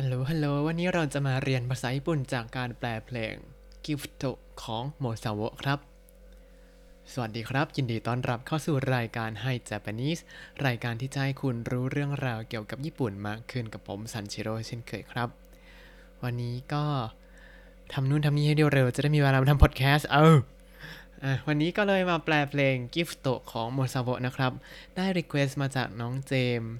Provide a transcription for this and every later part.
ฮัลโหล ฮัลโหล วันนี้เราจะมาเรียนภาษาญี่ปุ่นจากการแปลเพลง Gift ของโมซาโวะครับ สวัสดีครับ ยินดีต้อนรับเข้าสู่รายการให้ Japanese รายการที่จะให้คุณรู้เรื่องราวเกี่ยวกับญี่ปุ่นมากขึ้นกับผมซันชิโร่เช่นเคยครับ วันนี้ก็ทำนู่นทำนี่ให้เร็วๆ จะได้มีเวลามาทำพอดแคสต์เอาอะวันนี้ก็เลยมาแปลเพลง Gift ของโมซาโวะนะครับ ได้ request มาจากน้องเจมส์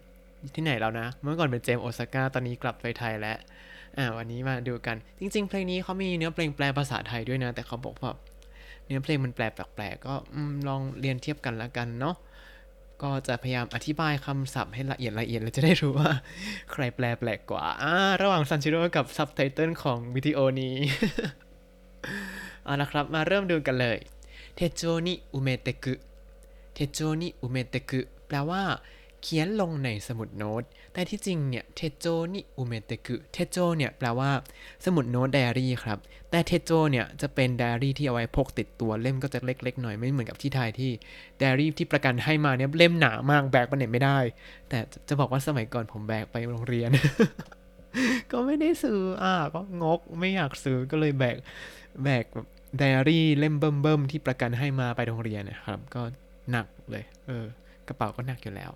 ที่ไหนแล้วนะ เมื่อก่อนเป็นเจมโอซาก้าตอนนี้กลับไปไทยแล้วอ่าวันนี้มาดูกันจริง ๆ เพลงนี้เขามีเนื้อเพลงแปลภาษาไทยด้วยนะ แต่เขาบอกว่าเนื้อเพลงมันแปลแปลกๆก็ลองเรียนเทียบกันละกันเนาะก็จะพยายามอธิบายคำศัพท์ให้ละเอียดละเอียดเลยจะได้รู้ว่า ใครแปลแปลกกว่าอ่าระหว่างซันชิโร่กับซับไตเติลของวิดีโอนี้เอาละครับมาเริ่มดูกันเลย手帳に埋めてくเทโจนิอุเมเตกุแปลว่า เขียนลงในสมุดโน้ต แต่ที่จริงเนี่ยเทโจนิอุเมเตกุเทโจเนี่ยแปลว่าสมุดโน้ตไดอารี่ครับ แต่เทโจเนี่ยจะเป็นไดอารี่ที่เอาไว้พกติดตัวเล่มก็จะเล็กๆหน่อยไม่เหมือนกับที่ไทยที่ไดอารี่ที่ประกันให้มาเนี่ยเล่มหนามากแบกไปไหนไม่ได้ แต่จะบอกว่าสมัยก่อนผมแบกไปโรงเรียน ก็ไม่ได้ซื้ออะก็งกไม่อยากซื้อก็เลยแบกแบกแบบไดอารี่เล่มเบิ่มๆที่ประกันให้มาไปโรงเรียนนะครับ ก็หนักเลย เออ กระเป๋าก็หนักอยู่แล้ว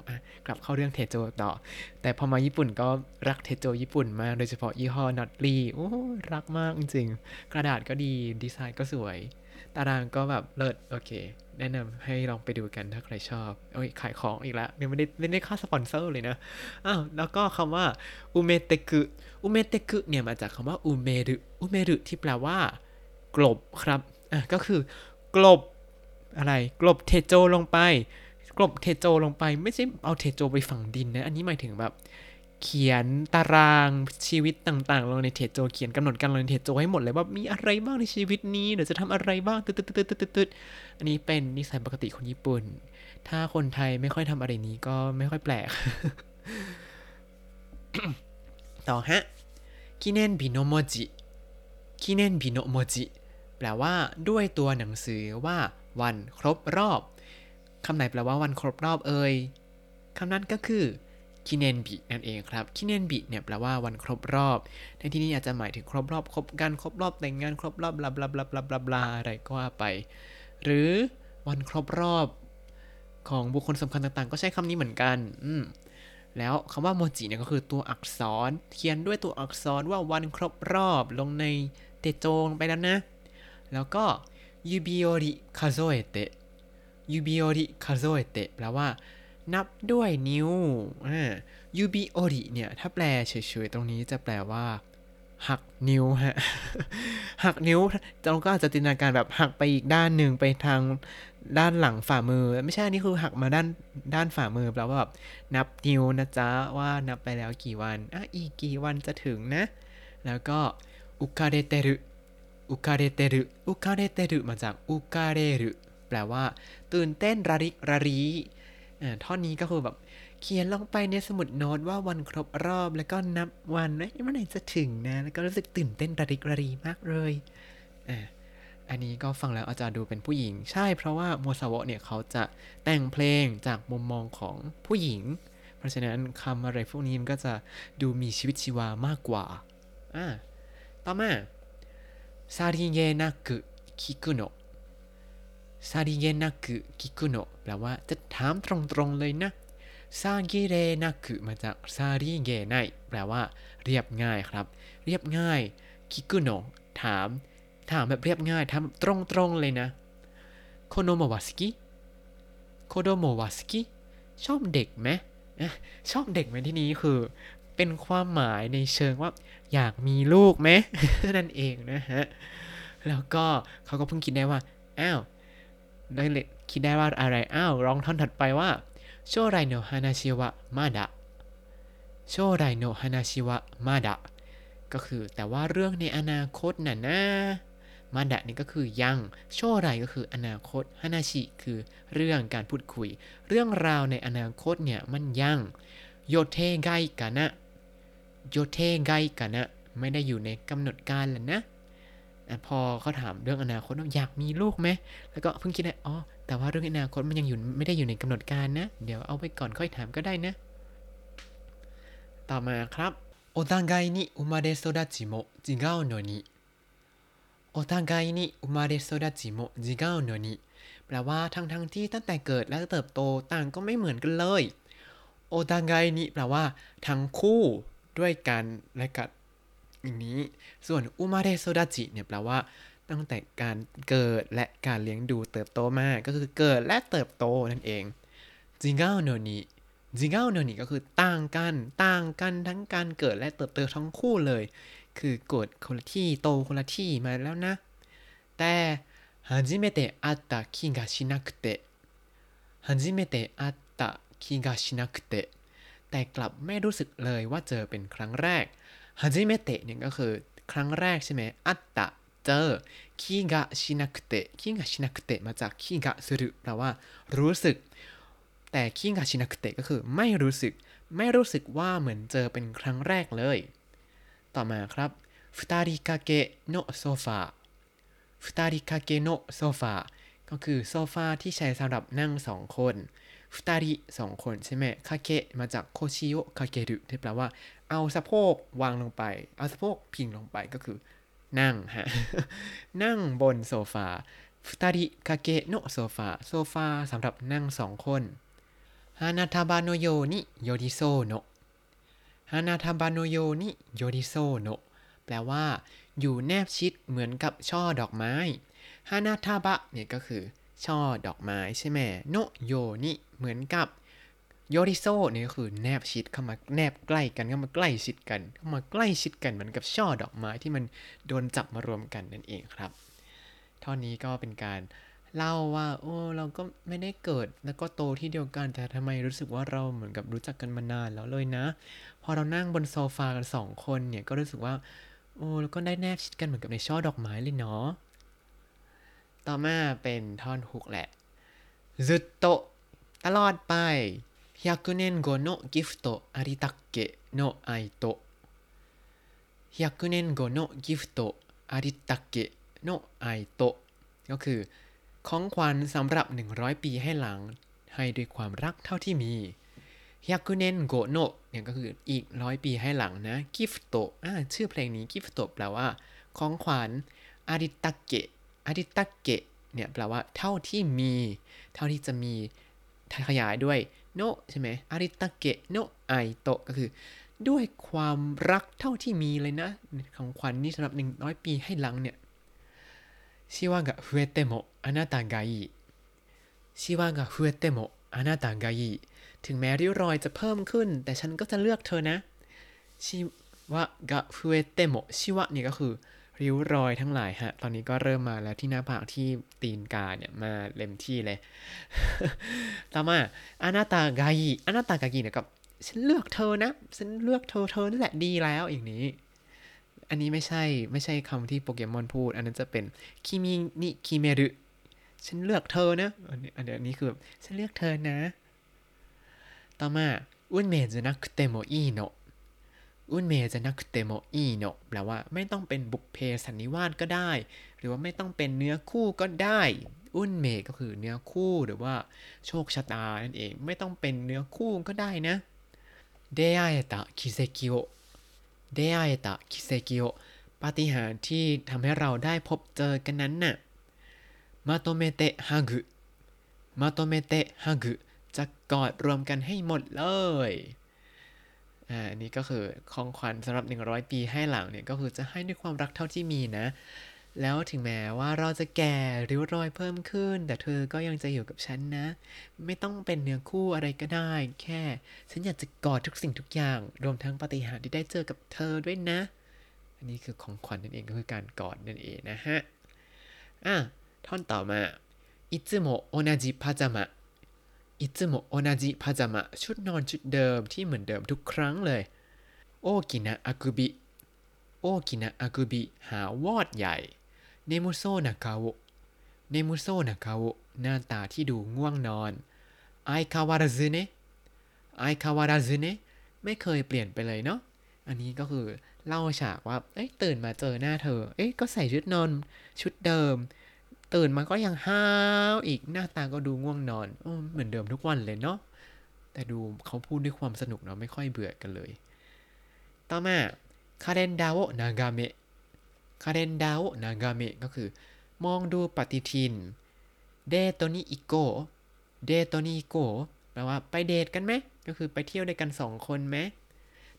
กลับเข้าเรื่องเทโจต่อ แต่พอมาญี่ปุ่นก็รักเทโจญี่ปุ่นมาก โดยเฉพาะยี่ห้อนัตลีโอ้รักมากจริงๆ กระดาษก็ดีดีไซน์ก็สวย ตารางก็แบบเลิศโอเค แนะนำให้ลองไปดูกันถ้าใครชอบโอ้ยขายของอีกแล้วไม่ได้ไม่ได้ค่าสปอนเซอร์เลยนะอ้าวแล้วก็คำว่าอุเมเตกุอุเมเตกุเนี่ยมาจากคำว่าอุเมรุอุเมรุที่แปลว่ากลบครับอะก็คือกลบอะไร กลบเทโจลงไป กลบเทโจลงไปไม่ใช่เอาเทโจไปฝังดินนะ อันนี้หมายถึงแบบ เขียนตารางชีวิตต่างๆ ลงในเทโจเขียนกำหนดการลงในเทโจให้หมดเลยว่ามีอะไรบ้างในชีวิตนี้เดี๋ยวจะทำอะไรบ้างตึ๊ดตึ๊ดตึ๊ดตึ๊ดตึ๊ดตึ๊ดอันนี้เป็นนิสัยปกติคนญี่ปุ่น ถ้าคนไทยไม่ค่อยทำอะไรนี้ก็ไม่ค่อยแปลก ต่อฮะ記念日の文字 記念日の文字แปลว่าด้วยตัวหนังสือว่าวันครบรอบ คำไหนแปลว่าวันครบรอบเอ่ยคำนั้นก็คือคิเนนบินั่นเองครับคิเนนบิเนี่ยแปลว่าวันครบรอบ ในที่นี้อาจจะหมายถึงครบรอบคบกันครบรอบแต่งงานครบรอบ blah blah blah blah blah blah อะไรก็ว่าไป หรือวันครบรอบของบุคคลสำคัญต่างๆ ก็ใช้คำนี้เหมือนกันอืมแล้วคำว่าโมจิเนี่ยก็คือตัวอักษร เขียนด้วยตัวอักษรว่าวันครบรอบลงใน手帳 ไปแล้วนะ แล้วก็指折り数えて 指折り数えて แปลว่า นับด้วยนิ้วอ่า指折り เนี่ย ถ้าแปลเฉยๆ ตรงนี้จะแปลว่า หักนิ้วฮะ หักนิ้วเราก็อาจจะจินตนาการแบบหักไปอีกด้านหนึ่งไปทางด้านหลังฝ่ามือ ไม่ใช่อันนี่คือหักมาด้านด้านฝ่ามือแปลว่าแบบนับนิ้วนะจ๊ะ ว่านับไปแล้วกี่วันอะอีกกี่วันจะถึงนะ แล้วก็อุคาเรเตรุอุคาเรเตรุอุคาเรเตรุมาจากอุคาเรรุ แปลว่า ตื่นเต้นระริกระรีอ่าท่อนนี้ก็คือแบบเขียนลงไปในสมุดโน้ตว่าวันครบรอบแล้วก็นับวันว่าเมื่อไหร่จะถึงนะ แล้วก็รู้สึกตื่นเต้นระริกระรีมากเลยอ่าอันนี้ก็ฟังแล้วอาจารย์ดูเป็นผู้หญิง ใช่เพราะว่าโมซาวะเนี่ยเขาจะแต่งเพลงจากมุมมองของผู้หญิง เพราะฉะนั้นคำอะไรพวกนี้มันก็จะดูมีชีวิตชีวามากกว่าอ่าต่อมาซาริเกนักุคิคุโนะ ซาริเกนักุคิคุโนะแปลว่าจะถามตรงๆเลยนะซากิเรนักุมาจากซาริเกไนแปลว่า เรียบง่ายครับ เรียบง่าย聞くの ถาม ถามแบบเรียบง่ายถามตรงๆเลยนะ子供は好き 子供は好き ชอบเด็กไหมชอบเด็กไหมที่นี้คือ เป็นความหมายในเชิงว่า อยากมีลูกไหมนั่นเองนะฮะ แล้วก็เขาก็เพิ่งคิดได้ว่า อ้าว ได้เลยคิดได้ว่าอะไร อ้าว ร้องท่อนถัดไปว่า โชไรโนฮานาชิวะมาดะ โชไรโนฮานาชิวะมาดะ ก็คือแต่ว่าเรื่องในอนาคตน่ะนะมาดะนี่ก็คือยัง โชไรก็คืออนาคตฮานาชิคือเรื่องการพูดคุย เรื่องราวในอนาคตเนี่ยมันยัง โยเทไกกันะ โยเทไกกันะ ไม่ได้อยู่ในกำหนดการแล้วนะ พอเขาถามเรื่องอนาคตอยากมีลูกไหม แล้วก็เพิ่งคิดได้อ๋อ แต่ว่าเรื่องอนาคตมันยังอยู่ไม่ได้อยู่ในกำหนดการนะ เดี๋ยวเอาไปก่อนค่อยถามก็ได้นะ ต่อมาครับお互いに生まれ育ちも違うのにお互いに生まれ育ちも違うのにแปลว่าทั้งทั้งที่ตั้งแต่เกิดและเติบโตต่างก็ไม่เหมือนกันเลยโอตังไแปลว่า ทั้งคู่ด้วยกันและกัน อย่างนี้ ส่วนอุมาเรโซดาจิเนี่ยแปลว่า ตั้งแต่การเกิดและการเลี้ยงดูเติบโตมาก็คือเกิดและเติบโตนั่นเองจิงเกาโนนิจิงเกาโนนิก็คือต่างกันต่างกันทั้งการเกิดและเติบโตทั้งคู่เลย คือเกิดคนละที่โตคนละที่มาแล้วนะ แต่初めて会った気がしなくて初めて会った気がしなくてแต่กลับไม่รู้สึกเลยว่าเจอเป็นครั้งแรก 初めて เนี่ยก็คือครั้งแรกใช่ไหม会った เจอ 気がしなくて 気がしなくて มาจาก 気がする แปลว่า รู้สึก แต่気がしなくて ก็คือไม่รู้สึก ไม่รู้สึกว่าเหมือนเจอเป็นครั้งแรกเลย ต่อมาครับ二人掛けのソファ 二人掛けのソファ ก็คือโซฟาที่ใช้สำหรับนั่งสองคนฟุตาริสองคนใช่ไหม掛け มาจาก 腰を掛ける ที่แปลว่า เอาสะโพกวางลงไป เอาสะโพกพิงลงไปก็คือ นั่งฮะ นั่งบนโซฟา二人掛けのソファ โซฟาสำหรับนั่งสองคนฮานาทาบานโยนิโยริโซโนฮานาทาบานโยนิโยริโซโนแปลว่า อยู่แนบชิดเหมือนกับช่อดอกไม้ฮานาทาบะเนี่ยก็คือช่อดอกไม้ใช่ไหมโนโยนิเหมือนกับ โยริโซเนี่ยก็คือแนบชิดเข้ามาแนบใกล้กันเข้ามาใกล้ชิดกัน เข้ามาใกล้ชิดกันเหมือนกับช่อดอกไม้ที่มันโดนจับมารวมกันนั่นเองครับท่อนนี้ก็เป็นการเล่าว่า โอ้เราก็ไม่ได้เกิดแล้วก็โตที่เดียวกัน แต่ทำไมรู้สึกว่าเราเหมือนกับรู้จักกันมานานแล้วเลยนะ พอเรานั่งบนโซฟากันสองคนเนี่ยก็รู้สึกว่า โอ้แล้วก็ได้แนบชิดกันเหมือนกับในช่อดอกไม้เลยเนาะต่อมาเป็นท่อนฮุกแหละจุดโตตลอดไป 100年後のギフトありたっけの愛と100年後のギフトありたっけの愛とก็คือ ของขวัญสำหรับ 100 ปีให้หลัง ให้ด้วยความรักเท่าที่มีฮิคุเนนโกโนะเนี่ยก็คืออีกร้อยปีให้หลังนะกิฟโตอ่าชื่อเพลงนี้กิฟโตแปลว่า ของขวัญอาริตะเกะอาริตะเกะเนี่ยแปลว่าเท่าที่มี เท่าที่จะมีขยายด้วย โนใช่ไหมอาริตะเกะโนไอโตะก็คือ ด้วยความรักเท่าที่มีเลยนะ ของขวัญนี่สำหรับหนึ่งร้อยปีให้หลังเนี่ยชิวะกะฟุเอเตโมอานาตากาอิชิวะกะฟุเอเตโมอานาตากาอิถึงแม้ริ้วรอยจะเพิ่มขึ้น แต่ฉันก็จะเลือกเธอนะชิวะกะฟุเอเตโมชิวะเนี่ยก็คือ ริ้วรอยทั้งหลายฮะ ตอนนี้ก็เริ่มมาแล้วที่หน้าผากที่ตีนกาเนี่ยมาเต็มที่เลย ต่อมาอานาตากายิอานาตากายิเนี่ยกับฉันเลือกเธอนะ ฉันเลือกเธอเธอนั่นแหละดีแล้วอย่างนี้ อันนี้ไม่ใช่ไม่ใช่คำที่โปเกมอนพูด อันนั้นจะเป็น君に決める ฉันเลือกเธอนะ อันนี้อันนี้คือแบบฉันเลือกเธอนะ ต่อมา運命じゃなくてもいいの 運命じゃなくてもいいの แปลว่าไม่ต้องเป็นบุพเพสันนิวาสก็ได้ หรือว่าไม่ต้องเป็นเนื้อคู่ก็ได้運命 ก็คือเนื้อคู่หรือว่าโชคชะตานั่นเองไม่ต้องเป็นเนื้อคู่ก็ได้นะ出会えた奇跡を出会えた奇跡を ปาฏิหาริย์ที่ทำให้เราได้พบเจอกันนั้นน่ะまとめてハグ まとめてハグ จะกอดรวมกันให้หมดเลย อ่าอันนี้ก็คือของขวัญสำหรับ 100 ปีให้หลังเนี่ยก็คือจะให้ด้วยความรักเท่าที่มีนะ แล้วถึงแม้ว่าเราจะแก่ริ้วรอยเพิ่มขึ้น แต่เธอก็ยังจะอยู่กับฉันนะ ไม่ต้องเป็นเนื้อคู่อะไรก็ได้ แค่ ฉันอยากจะกอดทุกสิ่งทุกอย่าง รวมทั้งปาฏิหาริย์ที่ได้เจอกับเธอด้วยนะ อันนี้คือของขวัญนั่นเองก็คือการกอดนั่นเองนะฮะ อ่ะ ท่อนต่อมาอิつも同じパジャマ いつもโมโอนาจิพาจาะชุดนอนชุดเดิมที่เหมือนเดิมทุกครั้งเลย โอกินะอากุบิโอกินะอากุบิหาวอดใหญ่เนมุโซนากาโอเนมุโซนากาโอหน้าตาที่ดูง่วงนอนไอคาวาระซึเนะไอคาวาระซึเนะไม่เคยเปลี่ยนไปเลยเนาะอันนี้ก็คือเล่าฉากว่า เอ้ยตื่นมาเจอหน้าเธอ เอ้ยก็ใส่ชุดนอนชุดเดิม ตื่นมาก็ยังห้าวอีกหน้าตาก็ดูง่วงนอนอเหมือนเดิมทุกวันเลยเนาะแต่ดูเขาพูดด้วยความสนุกเนาะไม่ค่อยเบื่อกันเลย ต่อมาคาเรนดาโอนากาเมะカレンダーを眺め ก็คือ มองดูปฏิทินデートに行こう デートに行こう แปลว่าไปเดทกันไหม ก็คือไปเที่ยวด้วยกันสองคนไหม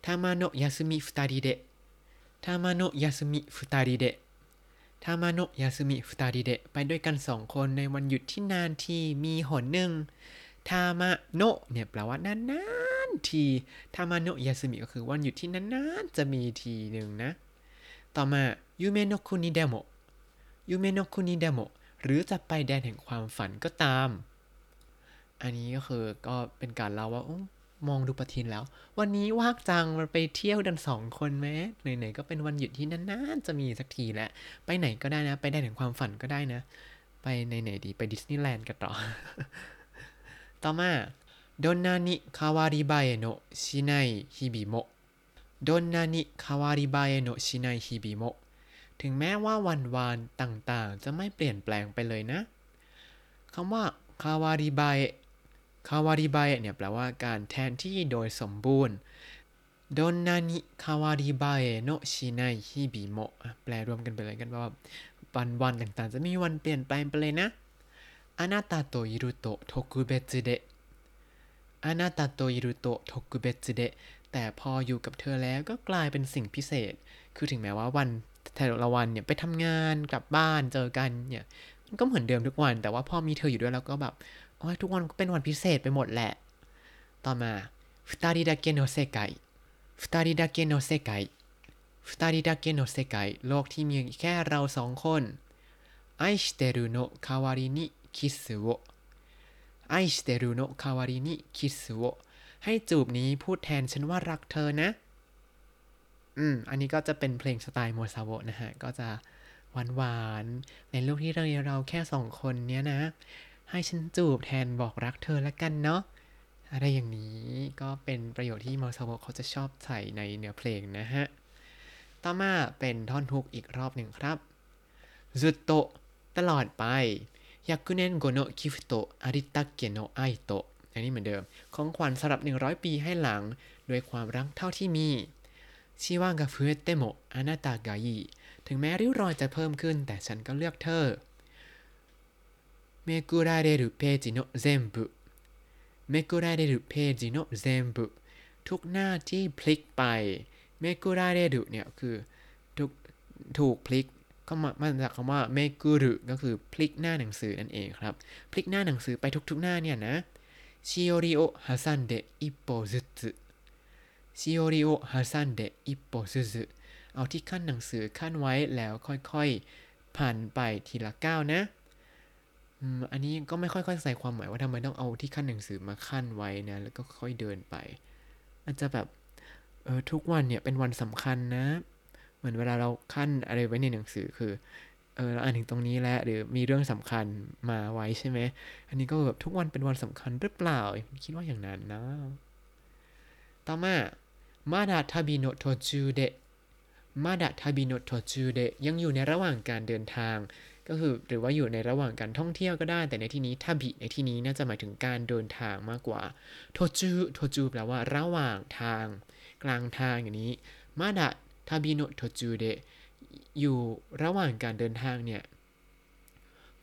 たまの休み二人で たまの休み二人で たまの休み二人で ไปด้วยกันสองคนในวันหยุดที่นานทีมีหนหนึ่งたまの เนี่ยแปลว่านานๆที たまの休み ก็คือวันหยุดที่นานๆจะมีทีหนึ่งนะ ต่อมา 夢の国でも 夢の国でも หรือจะไปแดนแห่งความฝันก็ตาม อันนี้ก็คือก็เป็นการเล่าว่าอ มองดูปฏิทินแล้ว วันนี้ว่างจังมันไปเที่ยวกันสองคนไหมไหนๆก็เป็นวันหยุดที่นานๆจะมีสักทีแหละไปไหนก็ได้นะ ไปได้ถึงความฝันก็ได้นะ ไปไหนๆดีไปดิสนีย์แลนด์กันต่อ ต่อมา どんなに代わり映えのしない日々も どんなに代わり映えのしない日々も ถึงแม้ว่าวันวานต่างๆ จะไม่เปลี่ยนแปลงไปเลยนะคำว่า代わり映え 代わり映え เนี่ยแปลว่าการแทนที่โดยสมบูรณ์どんなに代わり映えのしない日々も แปลรวมกันไปเลยกันว่าวันวันต่างๆ จะไม่มีวันเปลี่ยนแปลงไปเลยนะあなたといると特別であなたといると特別で แต่พออยู่กับเธอแล้วก็กลายเป็นสิ่งพิเศษ คือถึงแม้ว่าวันแต่ละวันเนี่ยไปทำงานกลับบ้านเจอกันเนี่ยมันก็เหมือนเดิมทุกวัน แต่ว่าพอมีเธออยู่ด้วยแล้วก็แบบ โอ้ยทุกวันก็เป็นวันพิเศษไปหมดแหละ ต่อมา二人だけの世界 二人だけの世界 二人だけの世界 โลกที่มีแค่เราสองคน愛してるの代わりにキスを愛してるの代わりにキスをให้จูบนี้พูดแทนฉันว่ารักเธอนะ อืม อันนี้ก็จะเป็นเพลงสไตล์โมซาโวนะฮะ ก็จะหวานหวานในโลกที่เราเราแค่สองคนเนี้ยนะ ให้ฉันจูบแทนบอกรักเธอละกันเนาะอะไรอย่างนี้ก็เป็นประโยคที่โมซาโวเขาจะชอบใส่ในเนื้อเพลงนะฮะ ต่อมาเป็นท่อนฮุกอีกรอบหนึ่งครับずっと ตลอดไป 百年後のギフトありったけの愛とอันนี้เหมือนเดิม ของขวัญสำหรับ 100 ปีให้หลัง ด้วยความรักเท่าที่มีシワが増えてもあなたがいいถึงแม้ริ้วรอยจะเพิ่มขึ้น แต่ฉันก็เลือกเธอ めくられるページの全部めくられるページの全部ทุกหน้าที่พลิกไปเมกุระเรรุเนี่ยคือทุกถูกพลิกก็มามาจากคำว่าเมกุรุก็คือพลิกหน้าหนังสือนั่นเองครับ พลิกหน้าหนังสือไปทุกๆหน้าเนี่ยนะชิโอริโอฮาซันเดอิปโปซึซึชิโอริโอฮาซันเดอิปโปซึซึเอาที่ขั้นหนังสือขั้นไว้แล้วค่อยๆผ่านไปทีละก้าวนะ อันนี้ก็ไม่ค่อยเข้าใจความหมายว่าทำไมต้องเอาที่คั่นหนังสือมาคั่นไว้นะ แล้วก็ค่อยเดินไป อาจจะแบบเออทุกวันเนี่ยเป็นวันสำคัญนะ เหมือนเวลาเราคั่นอะไรไว้ในหนังสือคือเออเราอ่านถึงตรงนี้แล้วหรือมีเรื่องสำคัญมาไว้ใช่ไหมอันนี้ก็แบบทุกวันเป็นวันสำคัญหรือเปล่าคิดว่าอย่างนั้นนะ ต่อมาまだ旅の途中でまだ旅の途中でยังอยู่ในระหว่างการเดินทาง ก็คือหรือว่าอยู่ในระหว่างการท่องเที่ยวก็ได้ แต่ในที่นี้ทาบิในที่นี้น่าจะหมายถึงการเดินทางมากกว่าโทจูโทจูแปลว่าระหว่างทาง กลางทางอย่างนี้まだ旅の途中でอยู่ระหว่างการเดินทางเนี่ย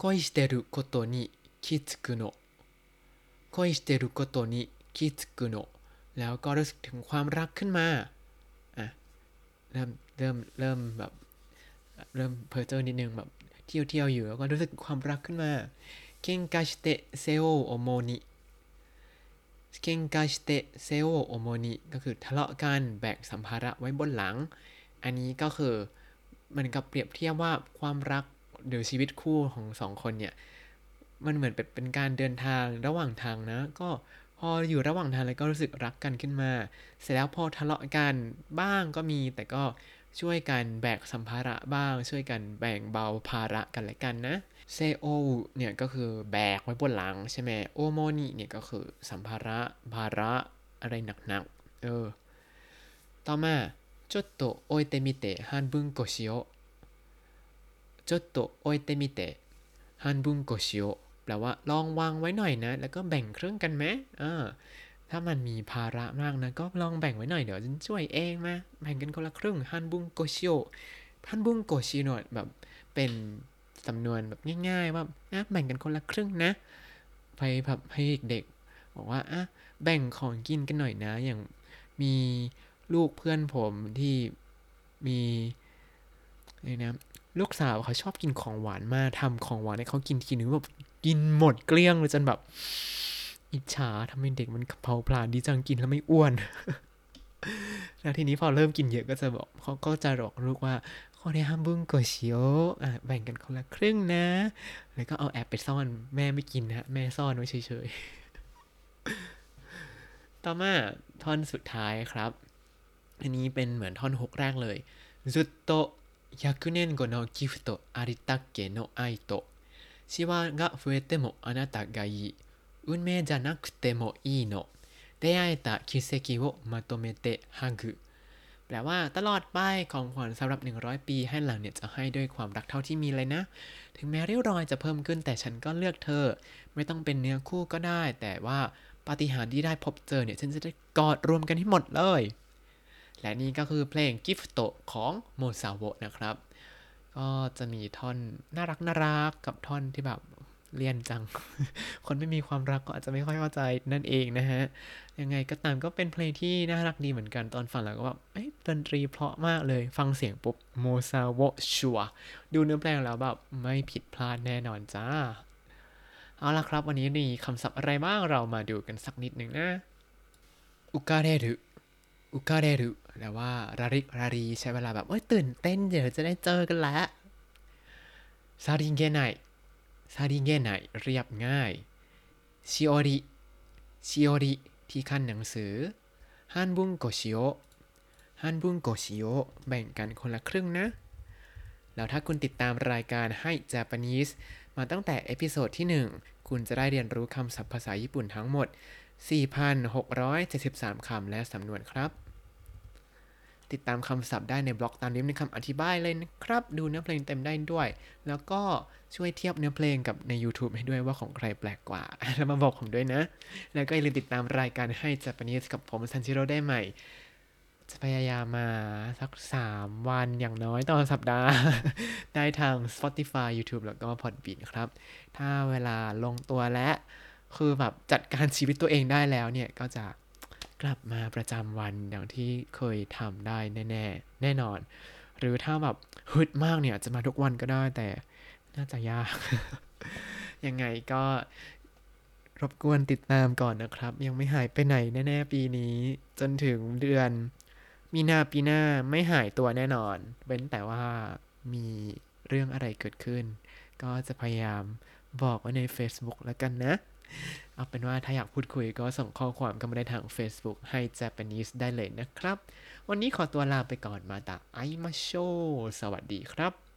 恋してることに気づくの恋してることに気づくのแล้วก็รู้สึกถึงความรักขึ้นมาอะเริ่มเริ่มเริ่มแบบเริ่มเพ้อเจ้อนิดนึงแบบ เที่ยวเที่ยวอยู่แล้วก็รู้สึกความรักขึ้นมา喧嘩して背負う重荷喧嘩して背負う重荷ก็คือทะเลาะกันแบกสัมภาระไว้บนหลัง อันนี้ก็คือมันกับเปรียบเทียบว่าความรักหรือชีวิตคู่ของสองคนเนี่ย มันเหมือนเป็นเป็นการเดินทางระหว่างทางนะ ก็พออยู่ระหว่างทางแล้วก็รู้สึกรักกันขึ้นมา เสร็จแล้วพอทะเลาะกันบ้างก็มีแต่ก็ ช่วยกันแบกสัมภาระบ้าง ช่วยกันแบ่งเบาภาระกันและกันนะเซโอเนี่ยก็คือแบกไว้บนหลังใช่ไหมโอโมนิเนี่ยก็คือสัมภาระภาระอะไรหนักๆเออต่อมาちょっと置いてみて半分こしようちょっと置いてみて半分こしようแปลว่าลองวางไว้หน่อยนะ แล้วก็แบ่งครึ่งกันไหมอ่า ถ้ามันมีภาระมากนะ ก็ลองแบ่งไว้หน่อยเดี๋ยวฉันช่วยเองมาแบ่งกันคนละครึ่งฮันบุงโกชิโอฮันบุงโกชิโนะแบบเป็นสำนวนแบบง่าย ๆ ว่านะแบ่งกันคนละครึ่งนะ ไปแบบให้เด็กๆบอกว่าอะแบ่งของกินกันหน่อยนะ อย่างมีลูกเพื่อนผมที่มีอะไรนะลูกสาวเขาชอบกินของหวานมากทำของหวานให้เขากินทีนึงแบบกินหมดเกลี้ยงเลยจนแบบ อิจฉาทำไมเด็กมันเผาผลาญดีจังกินแล้วไม่อ้วน แล้วทีนี้พอเริ่มกินเยอะก็จะบอกเขาก็จะบอกลูกว่าขอได้ห้ามบุ้งโกชิโออ่ะแบ่งกันคนละครึ่งนะ แล้วก็เอาแอบไปซ่อนแม่ไม่กินนะแม่ซ่อนไว้เฉยๆ ต่อมาท่อนสุดท้ายครับ อันนี้เป็นเหมือนท่อนฮุกแรกเลยずっと100年後のギフトありったっけの愛とシワが増えてもあなたがいい 運命じゃなくてもいいの出会えた奇跡をまとめてハグแปลว่าตลอดไปของขวัญสำหรับ 100 ปีให้หลังเนี่ยจะให้ด้วยความรักเท่าที่มีเลยนะ ถึงแม้เรียวรอยจะเพิ่มขึ้นแต่ฉันก็เลือกเธอ ไม่ต้องเป็นเนื้อคู่ก็ได้ แต่ว่าปาฏิหาริย์ที่ได้พบเจอเนี่ยฉันจะได้กอดรวมกันให้หมดเลย และนี่ก็คือเพลง Gift โตของโมซาโวนะครับ ก็จะมีท่อนน่ารักน่ารักกับท่อนที่แบบ เลี่ยนจัง คนไม่มีความรักก็อาจจะไม่ค่อยเข้าใจนั่นเองนะฮะ ยังไงก็ตามก็เป็นเพลงที่น่ารักดีเหมือนกันตอนฟังแล้วก็แบบเอ้ยดนตรีเพราะมากเลย ฟังเสียงปุ๊บโมซาโวชัวดูเนื้อเพลงแล้วแบบไม่ผิดพลาดแน่นอนจ้า เอาละครับ วันนี้มีคำศัพท์อะไรบ้างเรามาดูกันสักนิดหนึ่งนะอุกาเรรุอุกาเรรุแปลว่าระริกระรีใช้เวลาแบบเอ้ยตื่นเต้นเดี๋ยวจะได้เจอกันแล้วさりげない さりげないเรียบง่ายชิโอริชิโอริที่ขั้นหนังสือ半分こしよ半分こしよแบ่งกันคนละครึ่งนะ แล้วถ้าคุณติดตามรายการให้ Japanese มาตั้งแต่ episode ที่ 1 คุณจะได้เรียนรู้คำศัพท์ภาษาญี่ปุ่นทั้งหมด 4,673 คำและสำนวนครับ ติดตามคำศัพท์ได้ในบล็อกตามลิงก์ในคำอธิบายเลยนะครับ ดูเนื้อเพลงเต็มได้ด้วย แล้วก็ช่วยเทียบเนื้อเพลงกับใน YouTube ให้ด้วยว่าของใครแปลกกว่า แล้วมาบอกผมด้วยนะ แล้วก็อย่าลืมติดตามรายการให้ Japanese กับผมซันชิโร่ได้ใหม่ จะพยายามมาสัก 3 วันอย่างน้อยต่อสัปดาห์ ได้ทาง Spotify YouTube แล้วก็ Podbean ครับ ถ้าเวลาลงตัวและคือแบบจัดการชีวิตตัวเองได้แล้วเนี่ยก็จะ กลับมาประจำวันอย่างที่เคยทำได้แน่ๆแน่นอน หรือถ้าแบบฮึดมากเนี่ยจะมาทุกวันก็ได้แต่น่าจะยาก ยังไงก็รบกวนติดตามก่อนนะครับ ยังไม่หายไปไหนแน่ ๆ ปีนี้ จนถึงเดือน มีนาปีหน้าไม่หายตัวแน่นอน เว้นแต่ว่ามีเรื่องอะไรเกิดขึ้น ก็จะพยายามบอกไว้ใน Facebook แล้วกันนะ เอาเป็นว่าถ้าอยากพูดคุยก็ส่งข้อความเข้ามาได้ทาง Facebook ให้ Japanese ได้เลยนะครับ วันนี้ขอตัวลาไปก่อนมาตาไอมาโช สวัสดีครับ